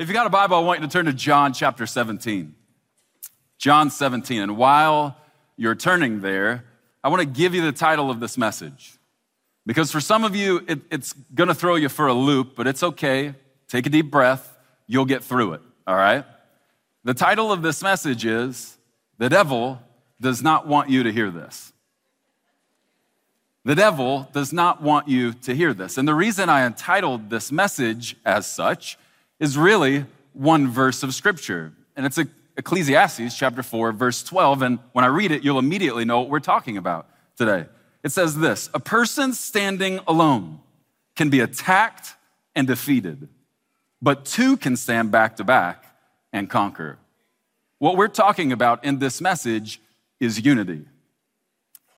If you got a Bible, I want you to turn to John chapter 17. John 17. And while you're turning there, I want to give you the title of this message. Because for some of you, it, it's going to throw you for a loop, but it's okay. Take a deep breath. You'll get through it, all right? The title of this message is The Devil Does Not Want You to Hear This. The devil does not want you to hear this. And the reason I entitled this message as such is really one verse of scripture. And it's Ecclesiastes chapter 4, verse 12. And when I read it, you'll immediately know what we're talking about today. It says this A person standing alone can be attacked and defeated, but two can stand back to back and conquer. What we're talking about in this message is unity.